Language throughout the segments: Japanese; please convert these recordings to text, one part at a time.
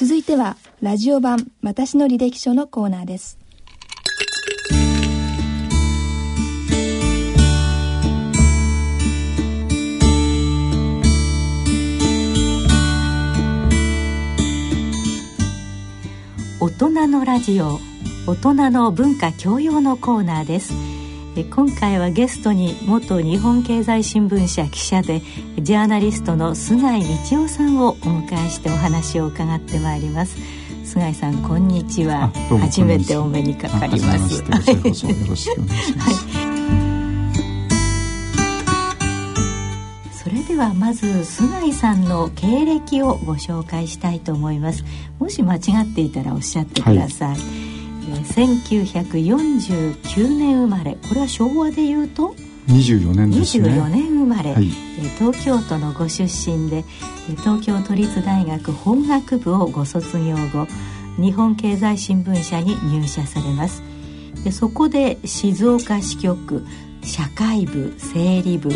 続いてはラジオ版私の履歴書のコーナーです。大人のラジオ大人の文化教養のコーナーです。今回はゲストに元日本経済新聞社記者でジャーナリストの菅井道夫さんをお迎えしてお話を伺ってまいります。菅井さんこんにちは。初めてお目にかかります。よろしくお願いはい。それではまず菅井さんの経歴をご紹介したいと思います。もし間違っていたらおっしゃってください、はい、1949年生まれ。これは昭和でいうと？24年ですね。24年生まれ、はい、東京都のご出身で東京都立大学法学部をご卒業後日本経済新聞社に入社されます。でそこで静岡支局社会部整理部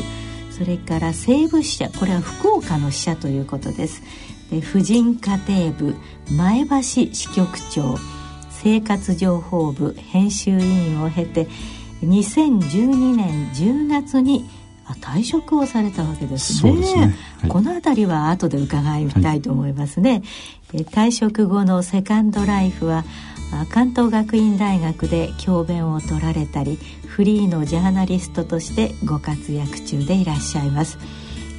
それから西部支社これは福岡の支社ということです。で婦人家庭部前橋支局長生活情報部編集委員を経て2012年10月に退職をされたわけですね。すねはい、この辺りは後で伺いたいと思いますね。はい、退職後のセカンドライフは関東学院大学で教鞭を取られたりフリーのジャーナリストとしてご活躍中でいらっしゃいます。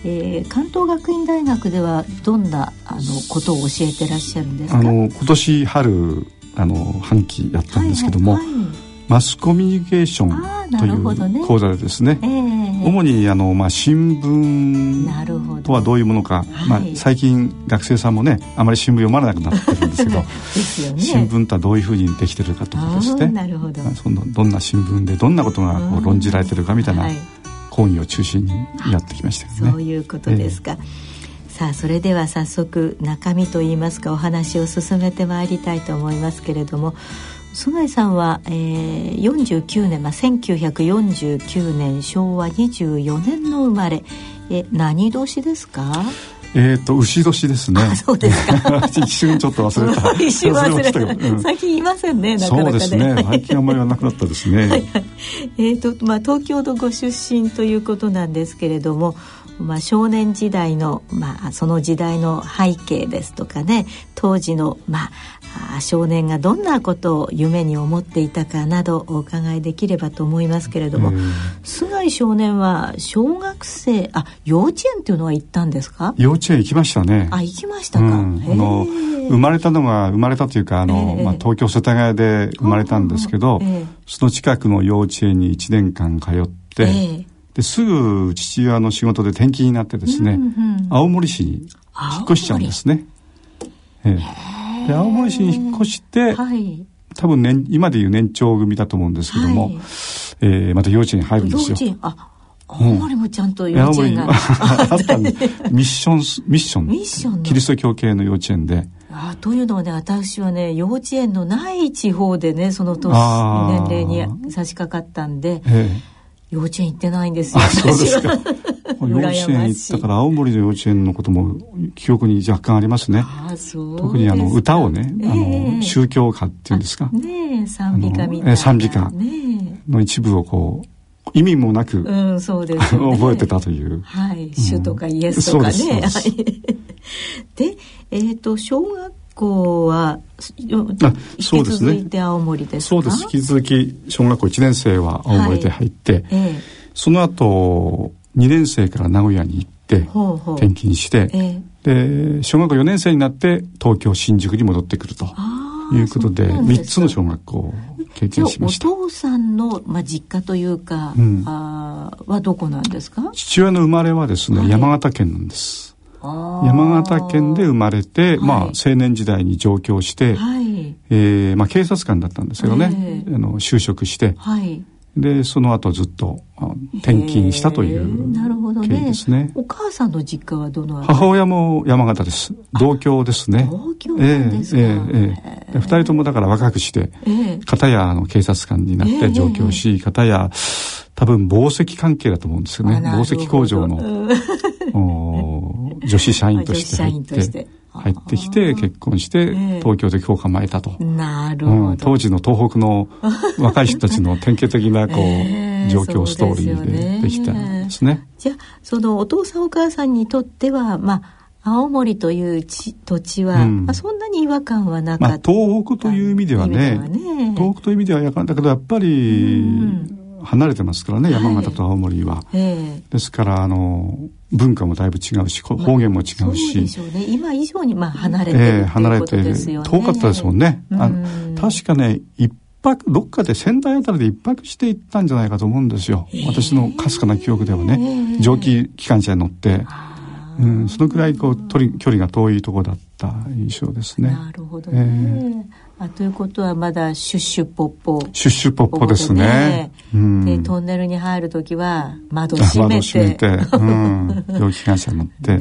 えー、関東学院大学ではどんなあのことを教えてらっしゃるんですか？あの今年春あの半期やったんですけども、はいはいはい、マスコミュニケーションという講座でですね、ねえー、主にあの、まあ、新聞とはど。ういうものか、まあ、最近学生さんもねあまり新聞読まれなくなってるんですけど ね、新聞とはどういうふうにできてるかとかですね。なるほど。そのどんな新聞でどんなことがこう論じられてるかみたいな講義を中心にやってきましたね。そういうことですか、えーさあそれでは早速中身といいますかお話を進めてまいりたいと思いますけれども菅井さんは、えー、49年、まあ、1949年昭和24年の生まれえ何年ですか？えっ、ー、と牛年ですね。そうですか。一瞬ちょっと忘れた。一瞬忘れた。うん、最近いませんね。なかなかね、そうですね。最近あんまりはなくなったですね。はいはい、えっ、ー、とまあ東京のご出身ということなんですけれども、まあ、少年時代の、まあ、その時代の背景ですとかね当時の、まあ、少年がどんなことを夢に思っていたかなどお伺いできればと思いますけれども菅井少年は小学生あ幼稚園っていうのは行ったんですか？幼稚園行きましたね。あ行きましたか、うん、あの生まれたのが生まれたというかあの、まあ、東京世田谷で生まれたんですけど、その近くの幼稚園に1年間通って、ですぐ父親の仕事で転勤になってですね、うんうん、青森市に引っ越しちゃうんですね。ええ、で青森市に引っ越して、はい、多分、ね、今でいう年長組だと思うんですけども、はい、えー、また幼稚園に入るんですよ。幼稚園。あ青森もちゃんと幼稚園が、あったんでミッションミッション。ミッションキリスト教系の幼稚園で。あというのはね私はね幼稚園のない地方でねその年年齢に差し掛かったんで、ええ幼稚園行ってないんですよ。そうですか。幼稚園行ったから青森の幼稚園のことも記憶に若干ありますね。あそう特にあの歌をね、えー、あの宗教歌っていうんですか。ねえ賛美歌みたいな。賛美歌の一部をこう。意味もなく、うん、そうです、ね、覚えてたという。はい。主とかイエスとかね。で、えっ、ー、と、小学校は引き続いて青森ですそうです。引き続き小学校1年生は青森で入って、はいええ、その後2年生から名古屋に行って転勤して、えで小学校4年生になって東京新宿に戻ってくるということでで3つの小学校を経験しました。お父さんの、まあ、実家というか、うん、あはどこなんですか？父親の生まれはですね、はい、山形県なんです山形県で生まれて、はい、まあ、青年時代に上京して、はい、えー、まあ、警察官だったんですけどね、えー、あの就職して、はい、でその後ずっと転勤したという経緯ですね。ねお母さんの実家はどの母親も山形です。同郷ですね。同郷ですか？えー、えー、えー、二人ともだから若くして、えー、片やあの警察官になって上京し、片や多分紡績関係だと思うんですよね。紡績工場の女子社員として入って入ってきて結婚して東京で教科前たと、なるほど、うん、当時の東北の 若い人たちの典型的なこう、えー、状況ストーリーでできたんですね。じゃあそのお父さんお母さんにとってはまあ青森という地土地は、うん、まあ、そんなに違和感はなかった、まあ、東北という意味ではね、ね、東北という意味ではやだけどやっぱり離れてますからね、山形と青森は、はい、ですからあの文化もだいぶ違うし方言も違うし、まあ、そうでしょうね。今以上にまあ離れてるえー、離れて遠かったですもんね、あの確かね一泊どっかで仙台あたりで一泊して行ったんじゃないかと思うんですよ、私のかすかな記憶ではね、蒸気機関車に乗って。うん、そのくらいこう距離距離が遠いところだった印象ですね。なるほどね。えー、あということはまだシュッシュポッポ。シュッシュポッポですね。うん、でトンネルに入る時は窓閉めて。窓閉めて、うん、蒸気機関車乗って。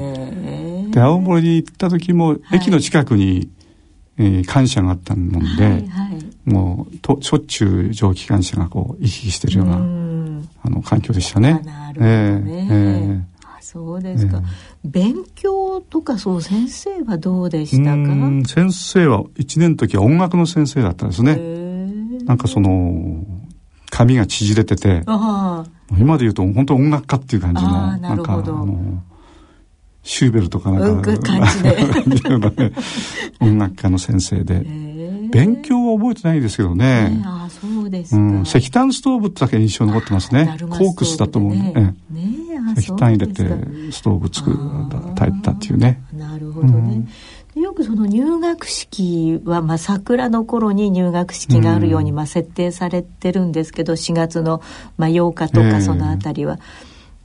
で青森に行った時も駅の近くに、はい、えー、感謝があったもんで、はいはい、もうとしょっちゅう蒸気機関車がこう行き来してるようなあの環境でしたね。なるほどね。えー、えーそうですか、えー、勉強とかそう先生はどうでしたか？先生は1年の時は音楽の先生だったんですね。なんかその髪が縮れてて今で言うと本当音楽家っていう感じのなんかあのシューベルとかなんか、うん、感じで。音楽家の先生で、勉強は覚えてないですけどね、ねあそうですうん、石炭ストーブってだけ印象残ってますね。コークスだと思うね。ね石炭入れてストーブ作る炊いたっていうね。なるほどね、うん、よくその入学式は、まあ、桜の頃に入学式があるように、まあ、設定されてるんですけど4月の、まあ、8日とかそのあたりは、え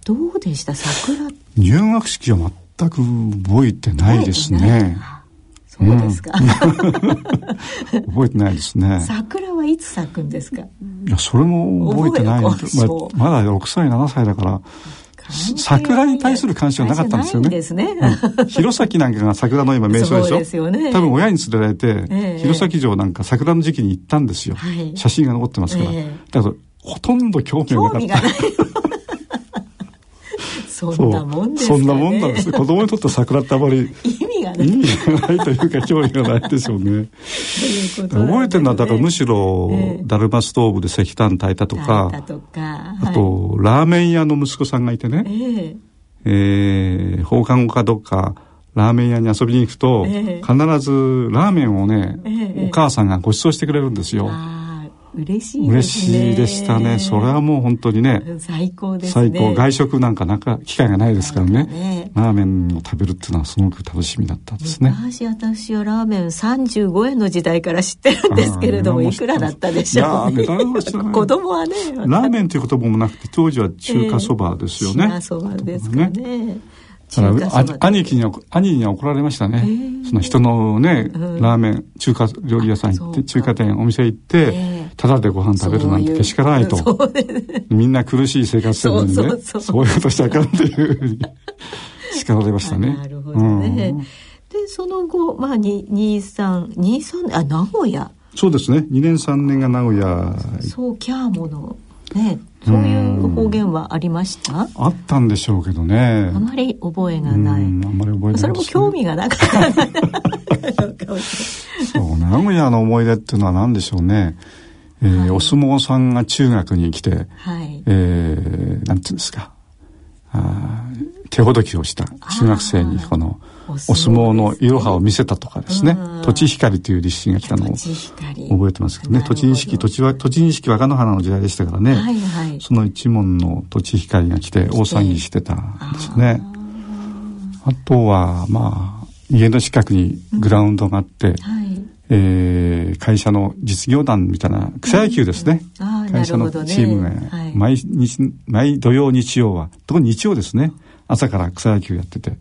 ー、どうでした？桜。入学式は全く覚えてないですね。そうですか、うん、覚えてないですね。桜はいつ咲くんですか？いやそれも覚えてない。まあ、まだ6歳7歳だから桜に対する関心はなかったんですよね。ですね。うん、弘前なんかが桜の今名所でしょ。ですよね。多分親に連れられて、えー、弘前城なんか桜の時期に行ったんですよ。はい、写真が残ってますから。えー、だからほとんど興味がなかった。そんなもんですか、ね、そんなもんなんです。子供にとって桜ってあまり意味がない。意味がないというか興味がないでしょうね。覚えてるのはだからむしろ、ダルマストーブで石炭炊いたとか、あと、ラーメン屋の息子さんがいてね、えー、えー、放課後かどっか、ラーメン屋に遊びに行くと、えー、必ずラーメンをね、えー、お母さんがご馳走してくれるんですよ。嬉しい、ね、嬉しいでしたね。それはもう本当にね。最高ですね。最高。外食なんかなんか機会がないですからね。ねラーメンを食べるっていうのはすごく楽しみだったんですね。昔私はラーメン35円の時代から知ってるんですけれども、いくらだったでしょう、ね。いや、値段は知らない。子供はね。ラーメンという言葉もなくて、当時は中華そばですよね。中華そばですかね。ね兄貴に兄には怒られましたね、その人のね、ラーメン中華料理屋さん行って中華店お店行って、ただでご飯食べるなんてけしからないとみんな苦しい生活してるのにねそういうことしちゃあかんっていうふうに叱られましたね。なるほどね、でその後まあ2323あ名古屋。そうですね。2年3年が名古屋。そうキャーモのねそういう方言はありました？あったんでしょうけどね。あまり覚えがない。あんまり覚えない、ね、それも興味がなかったそう名古屋の思い出っていうのは何でしょうね。えー、はい、お相撲さんが中学に来て、はい、えー、なんていうんですか。あ手ほどきをした中学生にこのお相撲のいろはを見せたとかですね。栃光という立志が来たのを覚えてますけどね。栃錦土地は栃錦若乃花の時代でしたからね、はいはい、その一門の栃光が来て大騒ぎしてたんですね。あとはまあ家の近くにグラウンドがあって、うんはい。えー、会社の実業団みたいな草野球ですね、うん、会社のチームが毎日、はい、毎土曜日曜は特に日曜ですね。朝から草野球やってて、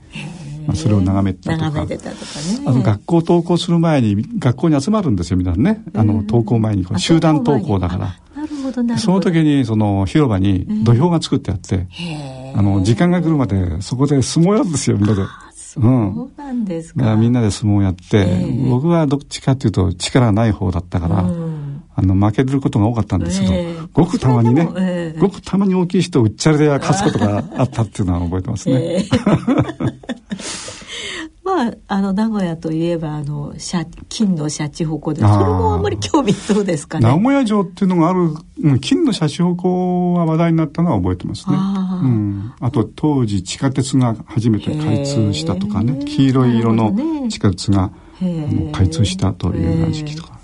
まあ、それを眺めたとか。ね。あの学校登校する前に学校に集まるんですよ皆さんね。あの登校前にこ集団登校だから。その時にその広場に土俵が作ってあって、あの時間が来るまでそこで相撲やるんですよみんなで。そうなんですか。みんなで相撲やって、えー、僕はどっちかっていうと力ない方だったから、うん、あの負けることが多かったんですけど、えー、ごくたまにね、えー、ごくたまに大きい人をうっちゃれで勝つことがあったっていうのは覚えてますね。まああの名古屋といえばあの金のシャチホコでそれもあんまり興味どうですかね？名古屋城っていうのがある金のシャチホコが話題になったのは覚えてますね。あ,、うん、あと当時地下鉄が初めて開通したとかね黄色い色の地下鉄が、ね、開通したというような時期とか。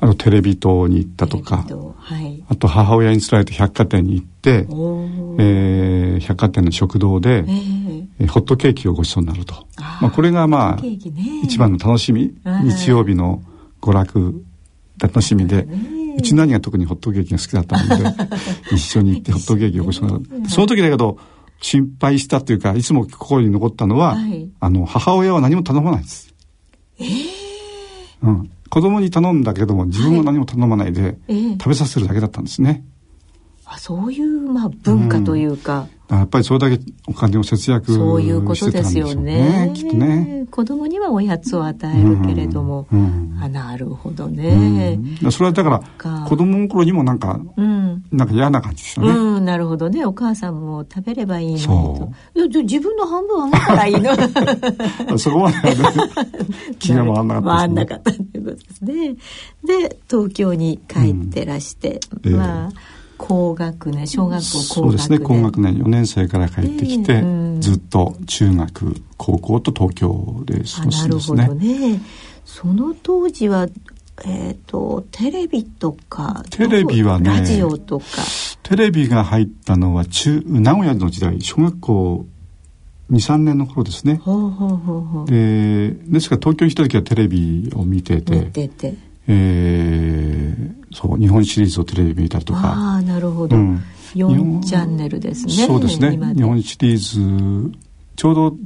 あとテレビ塔に行ったとか、はい、あと母親につられて百貨店に行って、えー、百貨店の食堂で、えー、ホットケーキをご馳走になると。まあ、これがまあ、ね、一番の楽しみ。日曜日の娯楽楽しみで、うちの兄が特にホットケーキが好きだったので 一緒に行ってホットケーキをご馳走になる。その時だけど心配したというかいつも心に残ったのは、はい、あの母親は何も頼まないです。えー。うん、子供に頼んだけども自分は何も頼まないで、はいえー、食べさせるだけだったんですね。あそういうまあ文化というか、やっぱりそれだけお金を節約そういうことですよね。きっとね。子供にはおやつを与えるけれども、うん、あなるほどね、うん、それはだから子供の頃にもなんか、うん、なんか嫌な感じですよね。うん、なるほどね。お母さんも食べればいいのと。いや自分の半分あげたらいいの。そこまで、ね、気が回んなかった、ね、回んなかったということですね。で東京に帰ってらして、まあ。えー高学年小学校そうですね高学年4年生から帰ってきて、えーうん、ずっと中学高校と東京で過ごすんですね。なるほどね。その当時はえーと、テレビとかテレビはねラジオとか。テレビが入ったのは中名古屋の時代小学校23年の頃ですね。ほうほうほうほう。でですから東京に来た時はテレビを見てて見てて。えー、そう日本シリーズをテレビ見たりとか。ああなるほど、うん、4チャンネルですねそうですね。日本シリーズちょうど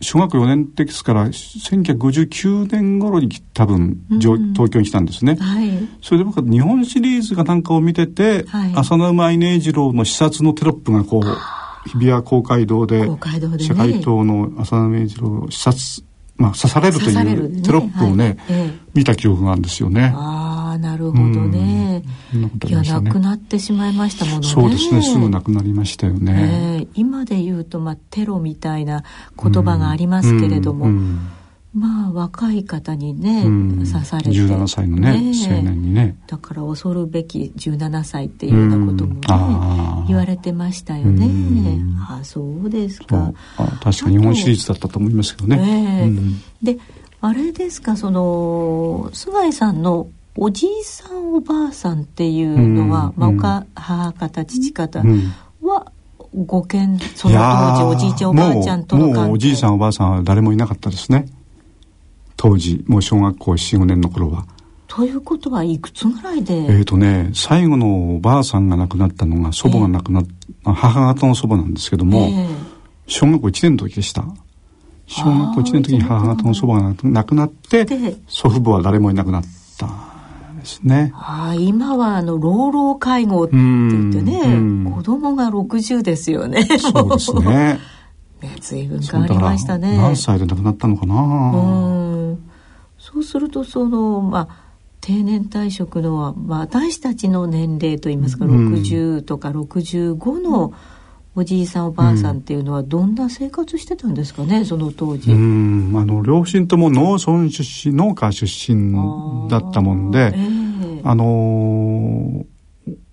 小学4年ですから1959年頃に多分、うん、東京に来たんですね、はい、それで僕は日本シリーズかなんかを見てて、はい、浅野馬稲次郎の視察のテロップがこう日比谷公会堂で、ね、社会党の浅野稲次郎視察まあ、刺されるというテロップをね、ねはい、見た記憶があるんですよね。ああ、なるほどね。いや、なくなってしまいましたものね。そうですね、すぐなくなりましたよね。今で言うと、まあ、テロみたいな言葉がありますけれども、うんうんまあ若い方にね、うん、刺されて。17歳のね、ね、青年にね。だから恐るべき17歳っていうようなこともね、うん、言われてましたよね、うん、あそうですか。あ確か日本シリーズだったと思いますけどね、であれですかその菅井さんのおじいさんおばあさんっていうのは、まあ、おか母方父方は、ご見その当時おじいちゃんおばあちゃんとの関係もうおじいさんおばあさんは誰もいなかったですね当時もう小学校45年の頃は。ということはいくつぐらいで？えっ、ー、とね最後のおばあさんが亡くなったのが祖母が亡くなっ、えー、母方の祖母なんですけども、えー、小学校1年の時でした。小学校1年の時に母方の祖母が亡くなって祖父母は誰もいなくなったですね。あ今はあの老老介護って言ってね子供が60ですよね。そうですね。ね随分変わりましたね。何歳で亡くなったのかな。うんそうするとそのまあ定年退職の、まあ、私たちの年齢といいますか、うん、60とか65のおじいさんおばあさんっていうのはどんな生活してたんですかねその当時。うん。あの両親とも農村出身農家出身だったもんであ、えー、あのも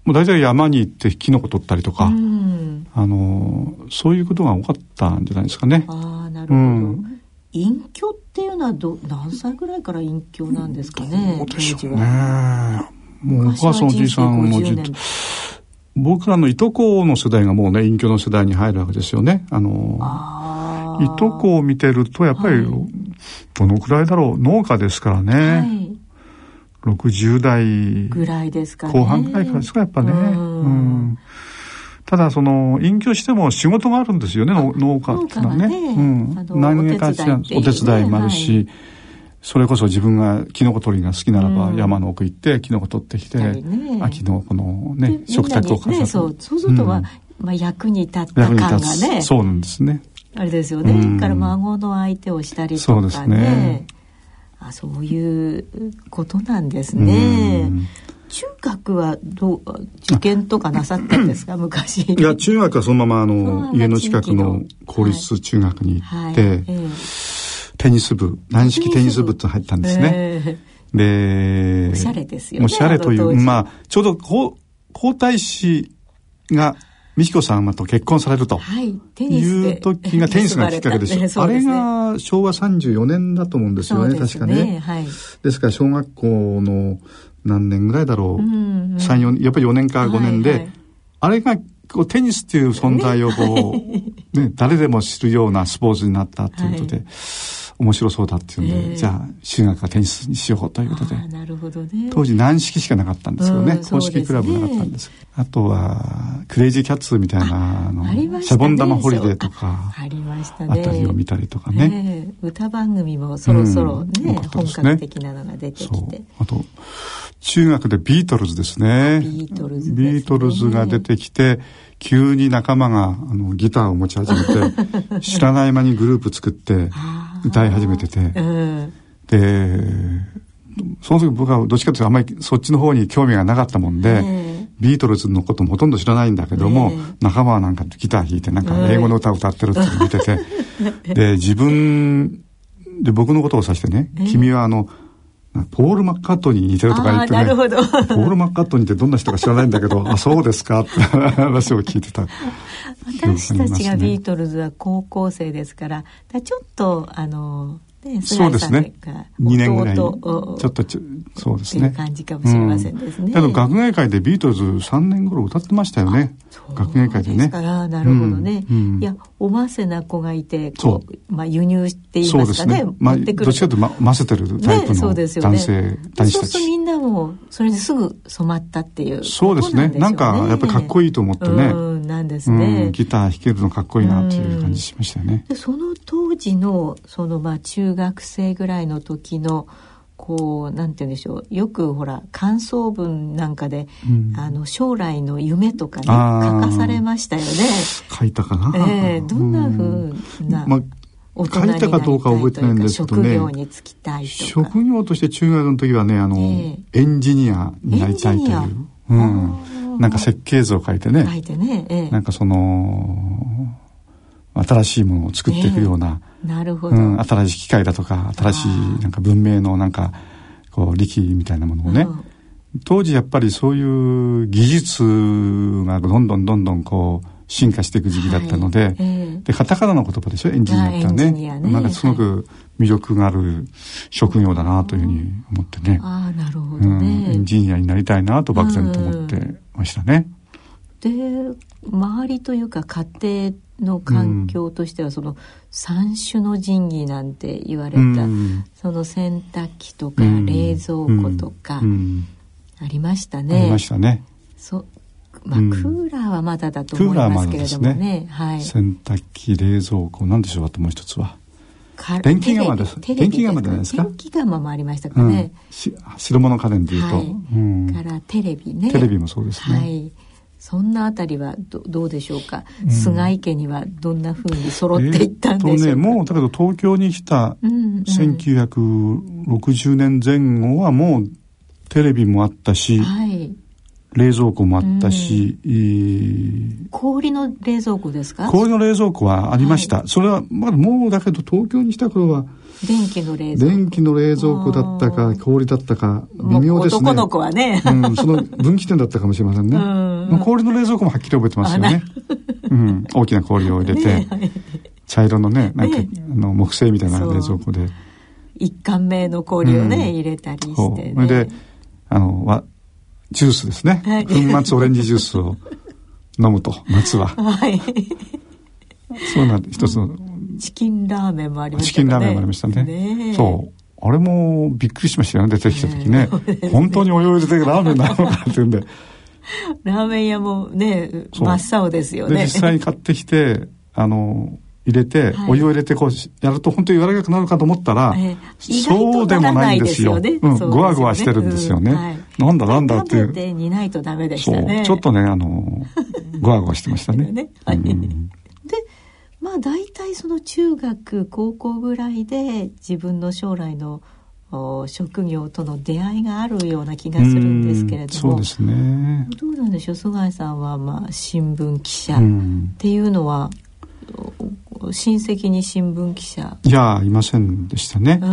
う大体山に行ってキノコ取ったりとか、うん、あのそういうことが多かったんじゃないですかね。あなるほど、うん隠居っていうのはど何歳ぐらいから隠居なんですかね当時は。もうお母さんおじいさんも僕らのいとこの世代がもうね隠居の世代に入るわけですよね。あのいとこを見てるとやっぱり、はい、どのくらいだろう？農家ですからね。はい。60代ぐらいですか、ね、後半ぐらいからですかやっぱね。うん、ただその隠居しても仕事があるんですよね農家っていうのはね。ねうん、何かしらお手伝いもあるし、はい、それこそ自分がキノコ取りが好きならば山の奥行ってキノコ取ってきて、ね、秋のこのね食卓を飾る、ね、そうそうするとは、うん、まあ、役に立った感がね。そうなんですね。あれですよね、うん、から孫の相手をしたりとかね。そうですね。あそういうことなんですね。うん中学はどう受験とかなさったんですか？昔。いや中学はそのままあの家の近くの公立中学に行って、はい。えー、テニス部軟式テニス部って入ったんですね、えー、でおしゃれですよねおしゃれというまあちょうど皇太子が美智子さんと結婚されるという時がテニスがきっかけです。ね、あれが昭和34年だと思うんですよね、ね確かね、はい。ですから小学校の何年ぐらいだろう、うんうん、3、4、やっぱり4年か5年で、はい。はい、あれがこうテニスっていう存在をこう、ね、誰でも知るようなスポーツになったということで、はい。面白そうだっていうんで、えー、じゃあ修学はテニスにしようということで。なるほど、ね、当時軟式しかなかったんですよね、うん、公式クラブなかったんです。あとはクレイジーキャッツみたいなあの、ね、シャボン玉ホリデーとかありましたね。あたりを見たりとかね、えー、歌番組もそろそろねうん、ね。本格的なのが出てきて。あと中学でビートルズですね。ビートルズ、ね、ビートルズが出てきて急に仲間があのギターを持ち始めて 知らない間にグループ作って歌い始めてて、でその時僕はどっちかというとあんまりそっちの方に興味がなかったもんで、ビートルズのこともほとんど知らないんだけども、仲間はなんかギター弾いてなんか英語の歌を歌ってるって見てて、で自分で僕のことを指してね、君はあのポール・マッカートニーに似てるとか言ってね。なるほど。ポール・マッカートニーってどんな人か知らないんだけど、あ、そうですかって話を聞いてた。私たちがビートルズは高校生ですから、らちょっと、あの、ね、そうですね。2年ぐらい。ちょっとちそうですね。感じかもしれませんですね。うん、学芸会でビートルズ3年頃歌ってましたよね。学芸会でね。からなるほどね。うん、いや、おませな子がいて、こう、まあ輸入って言いますかね。ね。まあ、どっちかというと、ま、混ぜてるタイプの男性、ね、そうですよね。そうするとみんなも、それですぐ染まったっていう、そうですね。なんか、やっぱりかっこいいと思ってね。うん、なんですね、ギター弾けるのかっこいいなっていう感じしましたよね。その当時の、そのまあ中学生ぐらいの時の、こうなんて言うんでしょうよくほら感想文なんかで、うん、あの将来の夢とかね書かされましたよね書いたかな、えー、どんなふうな、まあ書いたかどうか覚えてないんですけどね。職業に就きたい職業として中学の時はね、あの、えー、エンジニアになりたいという。うん。なんか設計図を書いてね。書いてね。えー、なんかその、新しいものを作っていくような、え。ー、なるほど、うん、新しい機械だとか新しいなんか文明のなんかこう力みたいなものをね、うん、当時やっぱりそういう技術がどんどんどんどんこう進化していく時期だったので、はい。えー、でカタカナの言葉でしょ？エンジニアってね。ね。なんかすごく魅力がある職業だなというふうに思ってね、あなるほどエンジニアになりたいなと漠然と思ってましたね。で周りというか家庭の環境としてはその三種の神器なんて言われた、その洗濯機とか冷蔵庫とかありましたね。ありましたね。そまあ、クーラーはまだだと思いますけれどもね。ねはい、洗濯機冷蔵庫なんでしょうあともう一つは。電気釜です。電気釜じゃないですか？電気釜もありましたかね。うん、白物家電でいうと、はいうん、からテレビね。テレビもそうですね。はいそんなあたりはどどうでしょうか、うん、菅井家にはどんなふうに揃っていったんでしょうか、えー、ね、もうだけど東京に来た1960年前後はもうテレビもあったし、はい、冷蔵庫もあったし、うん、氷の冷蔵庫ですか？氷の冷蔵庫はありました、はい、それはまだもうだけど東京に来た頃は電気の冷蔵庫。電気の冷蔵庫だったか氷だったか微妙ですね。男の子はね、うん、その分岐点だったかもしれませんね、うん、氷の冷蔵庫もはっきり覚えてますよね、うん、大きな氷を入れて、ね、茶色のねなんか、ね、あの木製みたいな冷蔵庫で。一貫目の氷をね、入れたりして、ね、であのわジュースですね、はい、粉末オレンジジュースを飲むと夏は、はい、そうなん一つのチキンラーメンもありましたね。チキンラーメンもありましたね。ねそう。あれもびっくりしましたよね、出てきた時ね。ね本当にお湯を入れてラーメンなのかっていうんで。ラーメン屋もね、真っ青ですよね。実際に買ってきて、あの、入れて、はい、お湯を入れてこうやると本当に柔らかくなるかと思ったら、えー、そうでもないんですよ。ね、うん、ごわごわしてるんですよね。うん。はい、なんだなんだっていう。て煮ないとダメでしたね。ちょっとね、あの、ごわごわしてましたね。ね。はい、うん。まあ大体その中学高校ぐらいで自分の将来の職業との出会いがあるような気がするんですけれども。そうですね。どうなんでしょう？菅井さんはまあ新聞記者っていうのは、親戚に新聞記者。いやいませんでしたね、うん、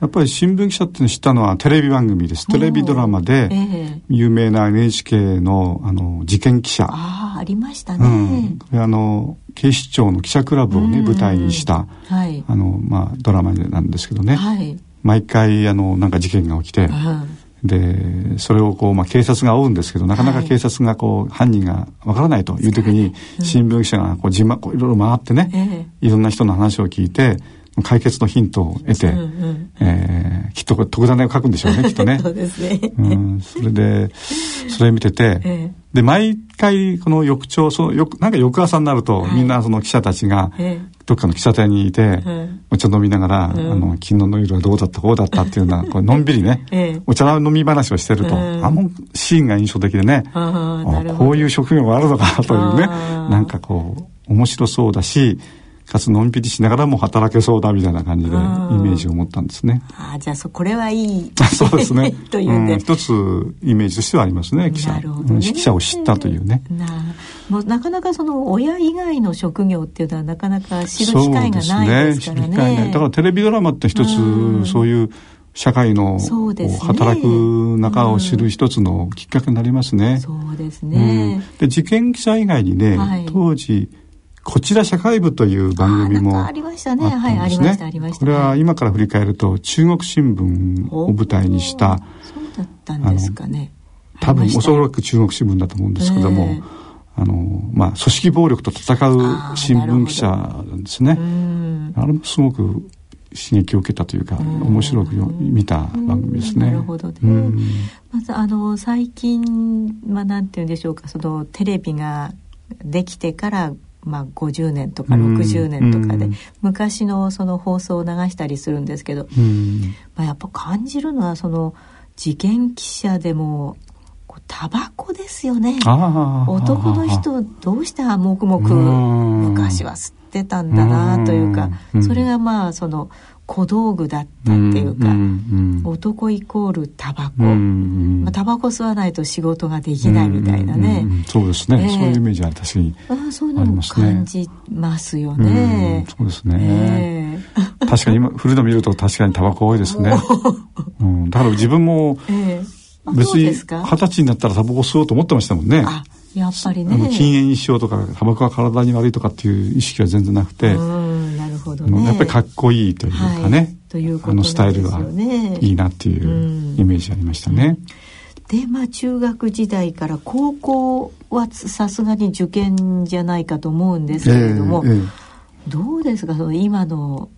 やっぱり新聞記者っての知ったのはテレビ番組です。テレビドラマで有名な NHK のあの事件記者。ああありましたね、うん、あの警視庁の記者クラブをね、舞台にした、はい、あのまあ、ドラマなんですけどね、はい、毎回あのなんか事件が起きて、でそれをこう、まあ、警察が追うんですけどなかなか警察がこう、はい、犯人がわからないという時に、新聞記者がこうじまこういろいろ回ってね、えー、いろんな人の話を聞いて解決のヒントを得て、うんうん、えー、きっと特ダネを書くんでしょうね きっとね。そうですね、うん、それでそれ見てて、えーで毎回この翌朝そのよなんか翌朝になると、はい、みんなその記者たちがどっかの喫茶店にいて、お茶飲みながら、あの昨日の夜はどうだったこうだったっていうようなこうのんびりね、お茶飲み話をしてると、あのシーンが印象的でねあこういう職業があるのかというねなんかこう面白そうだしかつのんびりしながらも働けそうだみたいな感じでイメージを持ったんですね。ああじゃあそこれはいい そうですね。というね、うん、一つイメージとしてはありますね記者。ね、記者を知ったというね。なもうなかなかその親以外の職業っていうのはなかなか知る機会がないですからね。ねだからテレビドラマって一つそういう社会の、ね、働く中を知る一つのきっかけになりますね。そうですね。うん、で事件記者以外にね、はい、当時こちら社会部という番組もありましたね。はい、ありました、ありました。これは今から振り返ると、中国新聞を舞台にした、そうだったんですかね。多分、おそらく中国新聞だと思うんですけども、えー、あの、まあ、組織暴力と戦う新聞記者なんですね。あれもすごく刺激を受けたというか、面白く見た番組ですね。なるほどね。まず、あの、最近、まあ、なんて言うんでしょうか、その、テレビができてからまあ、50年とか60年とかで、昔のその放送を流したりするんですけど、まあ、やっぱ感じるのはその事件記者でもタバコですよね。男の人どうして黙々昔は吸ってたんだなというかそれがまあその小道具だったっていうか、うんうん、男イコールタバコ、うんうん、まあ、タバコ吸わないと仕事ができないみたいなね、うんうんうん、そうですね、えー、そういうイメージは確かにあそういうのも感じますよね、うん、そうですね、えー、確かに今古の見ると確かにタバコ多いですね、うん、だから自分も別に二十歳になったらタバコ吸おうと思ってましたもんね。あやっぱりね。禁煙一生とかタバコは体に悪いとかっていう意識は全然なくて、なるほどね、やっぱりかっこいいというかね、はい、というこ、ね、あのスタイルはいいなっていうイメージありましたね。でまあ中学時代から高校はさすがに受験じゃないかと思うんですけれども、えーえー、どうですか？その今の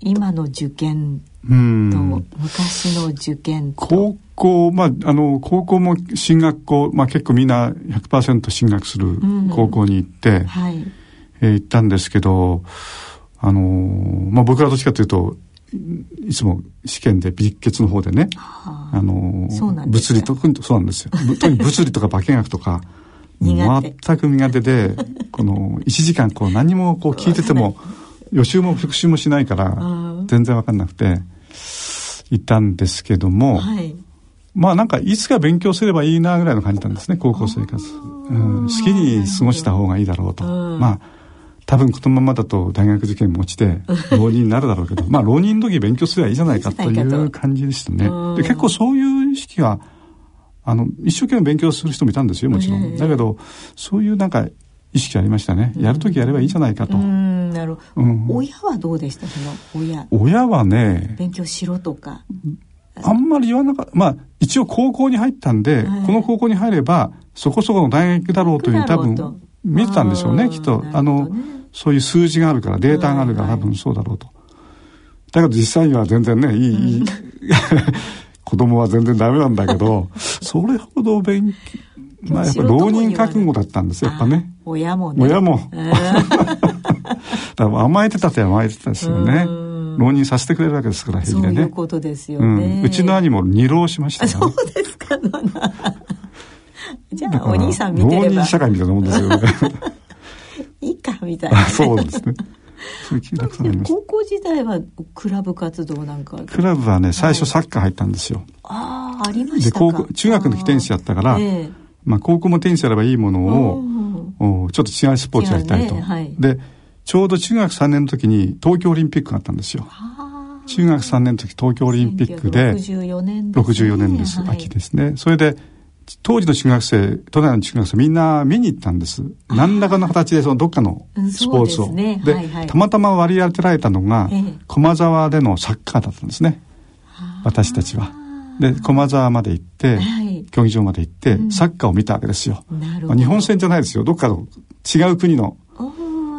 今の受験と昔の受験と。高校まああの高校も進学校、まあ、結構みんな100%進学する高校に行って、うんはい。えー、行ったんですけどあのまあ僕らどっちかというといつも試験で美血の方でね、はあ、あの物理とそうなんですよ。特に物理とか化学とか 全く苦手でこの1時間こう何もこう聞いてても 予習も復習もしないから全然分かんなくて行ったんですけども、はい、まあなんかいつか勉強すればいいなぐらいの感じなんですね高校生活、うん、好きに過ごした方がいいだろうと。まあ多分このままだと大学受験も落ちて浪人になるだろうけど まあ浪人の時勉強すればいいじゃないかという感じでしたねで結構そういう意識はあの一生懸命勉強する人もいたんですよもちろん、だけどそういうなんか意識ありましたね。やるときやればいいじゃないかと。なるほど、うん。親はどうでした？その親。親はね。勉強しろとか。あんまり言わなかった。まあ、一応高校に入ったんで、はい、この高校に入れば、そこそこの大学だろうという多分、見てたんでしょうね、きっと。あの、そういう数字があるから、データがあるから多分そうだろうと。だけど実際には全然ね、いい、いい 子供は全然ダメなんだけど、それほど勉強、まあやっぱ浪人覚悟だったんですよ、やっぱね。親もね。親も。だ甘えてたって甘えてたですよね。浪人させてくれるわけですから、平気でね。そういうことですよね。うん、うちの兄も二浪しましたそうですか、じゃあ、お兄さん見てれば。浪人社会みたいなもんですよね。いいか、みたいな、そうですね。高校時代はクラブ活動なんかクラブはね、最初サッカー入ったんですよ。ああ、ありましたか。で、高校、中学の時テニスやったから、えーまあ、高校もテニスやればいいものを、ちょっと違うスポーツやりたいと。ねはい、でちょうど中学3年の時に東京オリンピックがあったんですよ。中学3年の時東京オリンピックで64年です、ね、64年です、はい、秋ですねそれで当時の中学生都内の中学生みんな見に行ったんです。何らかの形でそのどっかのスポーツを、で、ね。はいはい、たまたま割り当てられたのが、ええ、駒沢でのサッカーだったんですね。私たちは。で駒沢まで行って、はい、競技場まで行って、うん、サッカーを見たわけですよ。日本戦じゃないですよ。どっかの違う国の。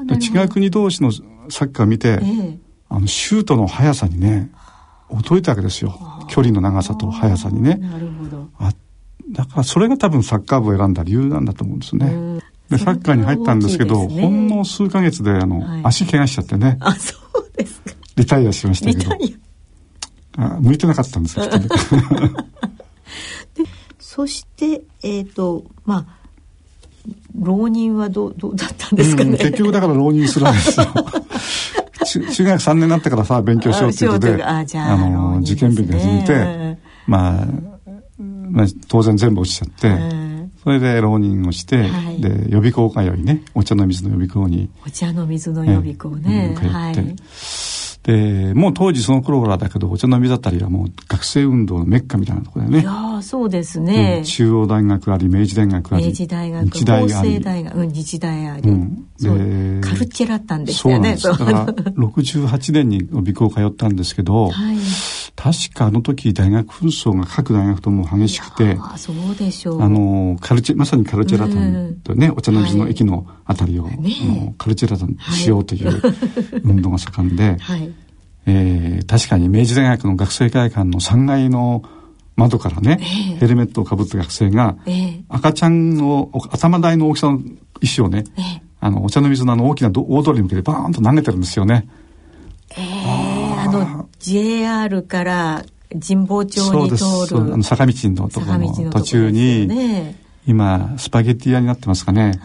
違う国同士のサッカーを見て、えあのシュートの速さにね驚いたわけですよ。距離の長さと速さにね。なるほど。あだからそれが多分サッカー部を選んだ理由なんだと思うんですね。でサッカーに入ったんですけど、ね、ほんの数か月であの、はい、足怪我しちゃってね。あそうですか。リタイアしましたけど。あ向いてなかったんですよ、ね、そしてえっ、ー、とまあ浪人はどうどうだったんですかね、うん、結局だから浪人するんですよ。中学3年になってからさ勉強しようっていうことであの受験勉強始めて、まあ、まあ当然全部落ちちゃって、それで浪人をして、はい、で予備校通いねお茶の水の予備校に。お茶の水の予備校ね、通って、はい、でもう当時その頃からだけどお茶の水あたりはもう学生運動のメッカみたいなところだよね。いやそうですね、うん、中央大学あり明治大学あり明治大学日大あり。大学、うん、日大あり、うん、でカルチェラったんですよね。そうなんです。だから 68年に予備校通ったんですけど、はい、確かあの時大学紛争が各大学とも激しくてあそうでしょう。あのカルチェまさにカルチェラタンとね、お茶の水の駅のあたりを、はい、カルチェラタンしようという運動が盛んで、はい。えー、確かに明治大学の学生会館の3階の窓からね、えー、ヘルメットをかぶった学生が、えー、赤ちゃんの頭台の大きさの石をね、えー、あのお茶の水のあの大きな大通りに向けてバーンと投げてるんですよね。えー、あの JR から神保町に通るあの坂道のところの途中に、ね、今スパゲッティ屋になってますかね。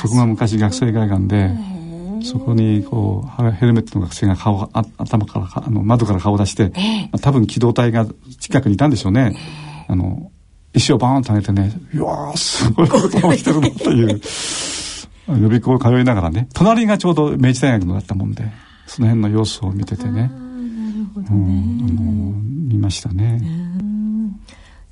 そこが昔学生会館で。そこにこうヘルメットの学生が顔あ頭からあの窓から顔を出して、えー、多分機動隊が近くにいたんでしょうね。えー、あの石をバーンと上げてね「いやすごいことが起きてるな」という。予備校を通いながらね隣がちょうど明治大学のだったもんでその辺の様子を見ててね。ほどね、見ましたね。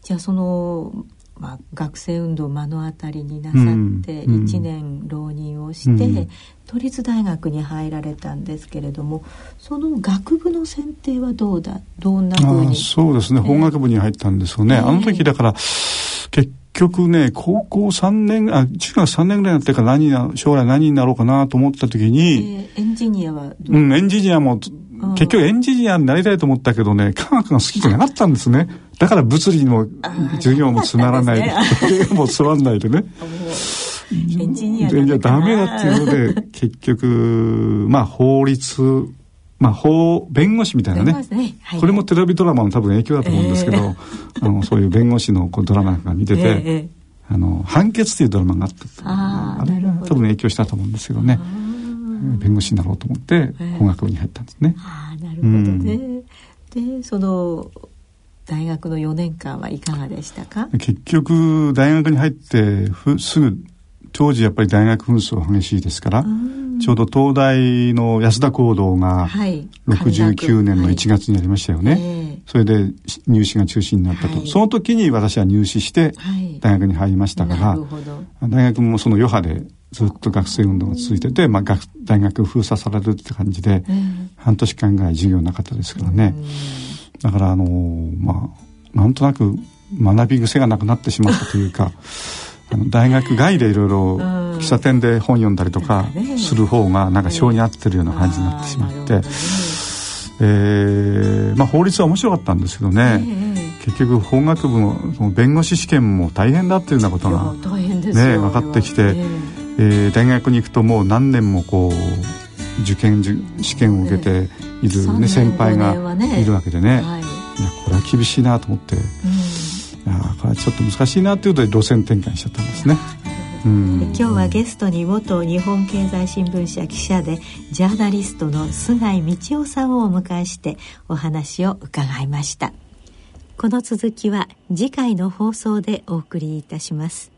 じゃあそのまあ、学生運動を目の当たりになさって1年浪人をして、都立大学に入られたんですけれどもその学部の選定はどうだ？どんなふうにそうですね、えー、法学部に入ったんですよね、え。ー、あの時だから結局ね高校3年あ中学3年ぐらいになってから何な将来何になろうかなと思った時に、えー、エンジニアはうんエンジニアも結局エンジニアになりたいと思ったけどね科学が好きじゃなかったんですね。だから物理も授業もつまらない、授業もつまんないでね。エンジニアだダメだっていうので 結局まあ法律まあ法弁護士みたいなね、ね。はい、これもテレビドラマの多分影響だと思うんですけど、えー、あのそういう弁護士のこうドラマなんか見てて、えー、あの判決っていうドラマがあったああれが多分影響したと思うんですけどね弁護士になろうと思って法学部に入ったんですね。ああなるほどね、うん、でその大学の4年間はいかがでしたか？結局大学に入ってすぐ当時やっぱり大学紛争激しいですから、ちょうど東大の安田講堂が69年の1月にやりましたよね。はい。それで入試が中止になったと、はい、その時に私は入試して大学に入りましたから、大学もその余波でずっと学生運動が続いてて、まあ、学大学封鎖されるって感じで、半年間ぐらい授業なかったですからね。だからあのまあなんとなく学び癖がなくなってしまったというか あの大学外でいろいろ喫茶店で本読んだりとかする方がなんか性に合ってるような感じになってしまって、えーまあ、法律は面白かったんですけどね、結局法学部のその弁護士試験も大変だっていうようなことが、ね、分かってきて、えー、大学に行くともう何年もこう受験試験を受けている、ね、先輩がいるわけでね、い。やこれは厳しいなと思って。やこれはちょっと難しいなということで路線転換しちゃったんですね。うん、今日はゲストに元日本経済新聞社記者でジャーナリストの菅井道夫さんをお迎えしてお話を伺いました。この続きは次回の放送でお送りいたします